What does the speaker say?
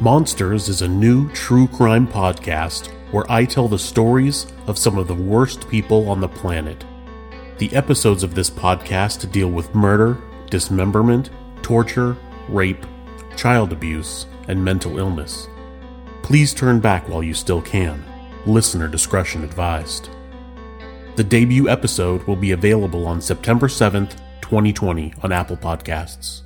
Monsters is a new true crime podcast where I tell the stories of some of the worst people on the planet. The episodes of this podcast deal with murder, dismemberment, torture, rape, child abuse, and mental illness. Please turn back while you still can. Listener discretion advised. The debut episode will be available on September 7th, 2020 on Apple Podcasts.